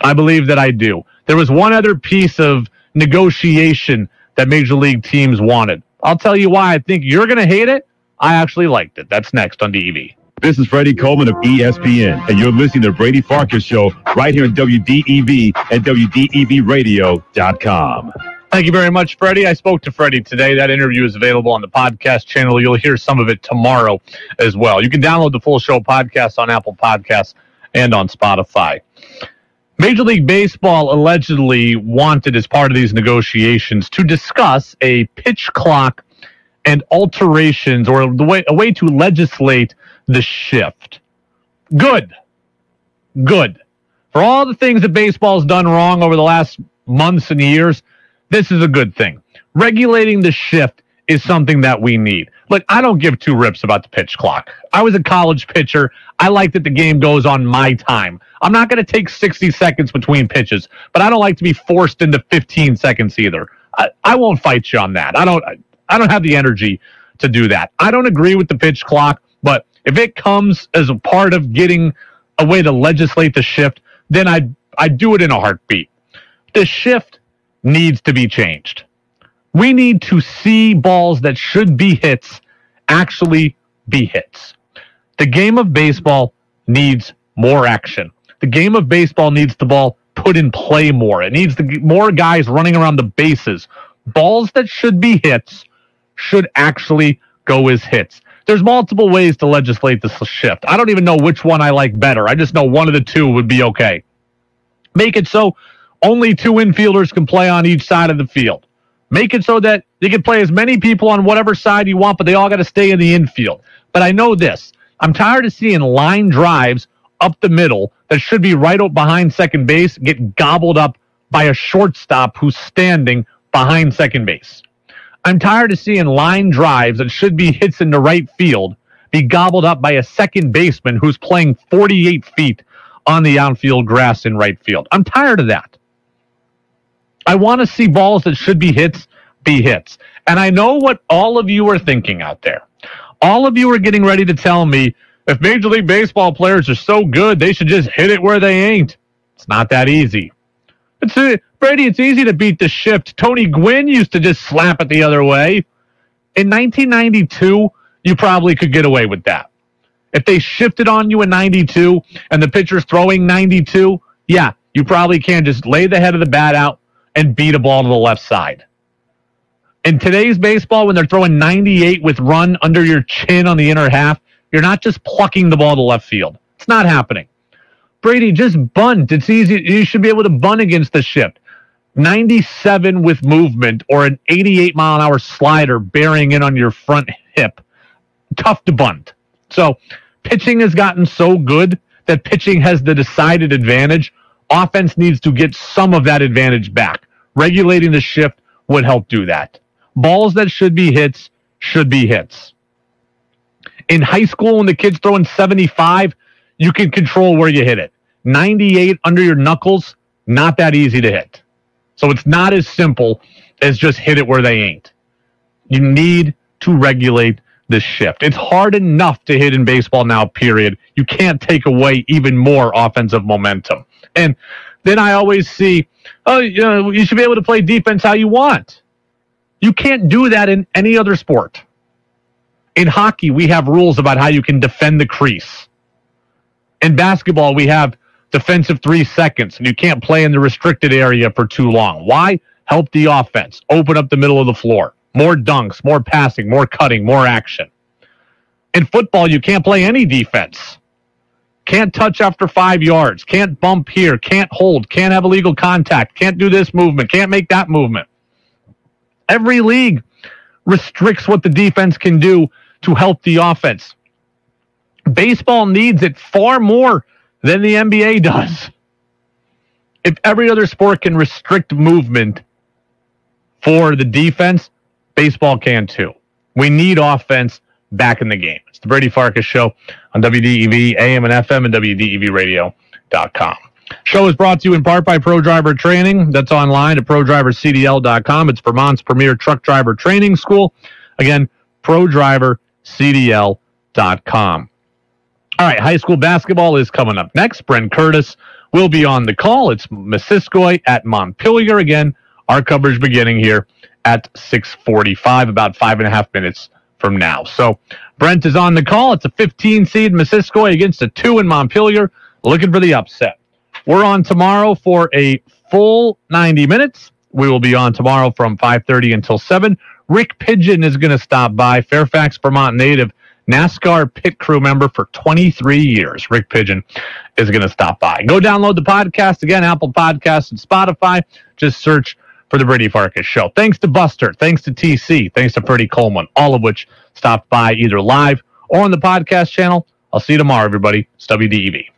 I believe that I do. There was one other piece of negotiation that major league teams wanted. I'll tell you why I think you're going to hate it I actually liked it. That's next on DEV. This is Freddie Coleman of ESPN, and you're listening to Brady Farkas Show right here on WDEV and WDEVradio.com. Thank you very much, Freddie. I spoke to Freddie today. That interview is available on the podcast channel. You'll hear some of it tomorrow as well. You can download the full show podcast on Apple Podcasts and on Spotify. Major League Baseball allegedly wanted, as part of these negotiations, to discuss a pitch clock and alterations or the way a way to legislate the shift. Good. Good. For all the things that baseball's done wrong over the last months and years, this is a good thing. Regulating the shift is something that we need. Look, I don't give two rips about the pitch clock. I was a college pitcher. I like that the game goes on my time. I'm not going to take 60 seconds between pitches, but I don't like to be forced into 15 seconds either. I, I won't fight you on that. I don't. I don't have the energy to do that. I don't agree with the pitch clock, but if it comes as a part of getting a way to legislate the shift, then I'd, I'd do it in a heartbeat. The shift needs to be changed. We need to see balls that should be hits actually be hits. The game of baseball needs more action. The game of baseball needs the ball put in play more. It needs the, more guys running around the bases. Balls that should be hits should actually go as hits. There's multiple ways to legislate this shift. I don't even know which one I like better. I just know one of the two would be okay. Make it so only two infielders can play on each side of the field. Make it so that you can play as many people on whatever side you want, but they all got to stay in the infield. But I know this. I'm tired of seeing line drives up the middle that should be right up behind second base get gobbled up by a shortstop who's standing behind second base. I'm tired of seeing line drives that should be hits in the right field be gobbled up by a second baseman who's playing 48 feet on the outfield grass in right field. I'm tired of that. I want to see balls that should be hits be hits. And I know what all of you are thinking out there. All of you are getting ready to tell me if Major League Baseball players are so good, they should just hit it where they ain't. It's not that easy. It's Brady. It's easy to beat the shift. Tony Gwynn used to just slap it the other way. In 1992, you probably could get away with that. If they shifted on you in 92 and the pitcher's throwing 92, yeah, you probably can just lay the head of the bat out and beat a ball to the left side. In today's baseball, when they're throwing 98 with run under your chin on the inner half, you're not just plucking the ball to left field. It's not happening. Brady, just bunt. It's easy. You should be able to bunt against the shift. 97 with movement or an 88 mile an hour slider bearing in on your front hip. Tough to bunt. So pitching has gotten so good that pitching has the decided advantage. Offense needs to get some of that advantage back. Regulating the shift would help do that. Balls that should be hits should be hits. In high school, when the kid's throwing 75, you can control where you hit it. 98 under your knuckles, not that easy to hit. So it's not as simple as just hit it where they ain't. You need to regulate this shift. It's hard enough to hit in baseball now, period. You can't take away even more offensive momentum. And then I always see, oh, you, know, you should be able to play defense how you want. You can't do that in any other sport. In hockey, we have rules about how you can defend the crease. In basketball, we have defensive three seconds, and you can't play in the restricted area for too long. Why? Help the offense, open up the middle of the floor. More dunks, more passing, more cutting, more action. In football, you can't play any defense. Can't touch after five yards. Can't bump here. Can't hold. Can't have illegal contact. Can't do this movement. Can't make that movement. Every league restricts what the defense can do to help the offense. Baseball needs it far more than the NBA does. If every other sport can restrict movement for the defense, baseball can too. We need offense back in the game. It's the Brady Farkas Show on WDEV, AM and FM, and WDEVradio.com. Show is brought to you in part by Pro Driver Training. That's online at ProDriverCDL.com. It's Vermont's premier truck driver training school. Again, ProDriverCDL.com. All right, high school basketball is coming up next. Brent Curtis will be on the call. It's Missisquoi at Montpelier again. Our coverage beginning here at 6:45, about five and a half minutes from now. So Brent is on the call. It's a 15 seed Missisquoi against a two in Montpelier, looking for the upset. We're on tomorrow for a full 90 minutes. We will be on tomorrow from 5:30 until 7. Rick Pigeon is going to stop by, Fairfax, Vermont native, NASCAR pit crew member for 23 years. Rick Pigeon is going to stop by. Go download the podcast again, Apple Podcasts and Spotify. Just search for the Brady Farkas Show. Thanks to Buster, thanks to TC, thanks to Freddie Coleman, all of which stopped by either live or on the podcast channel. I'll see you tomorrow, everybody. It's WDEV.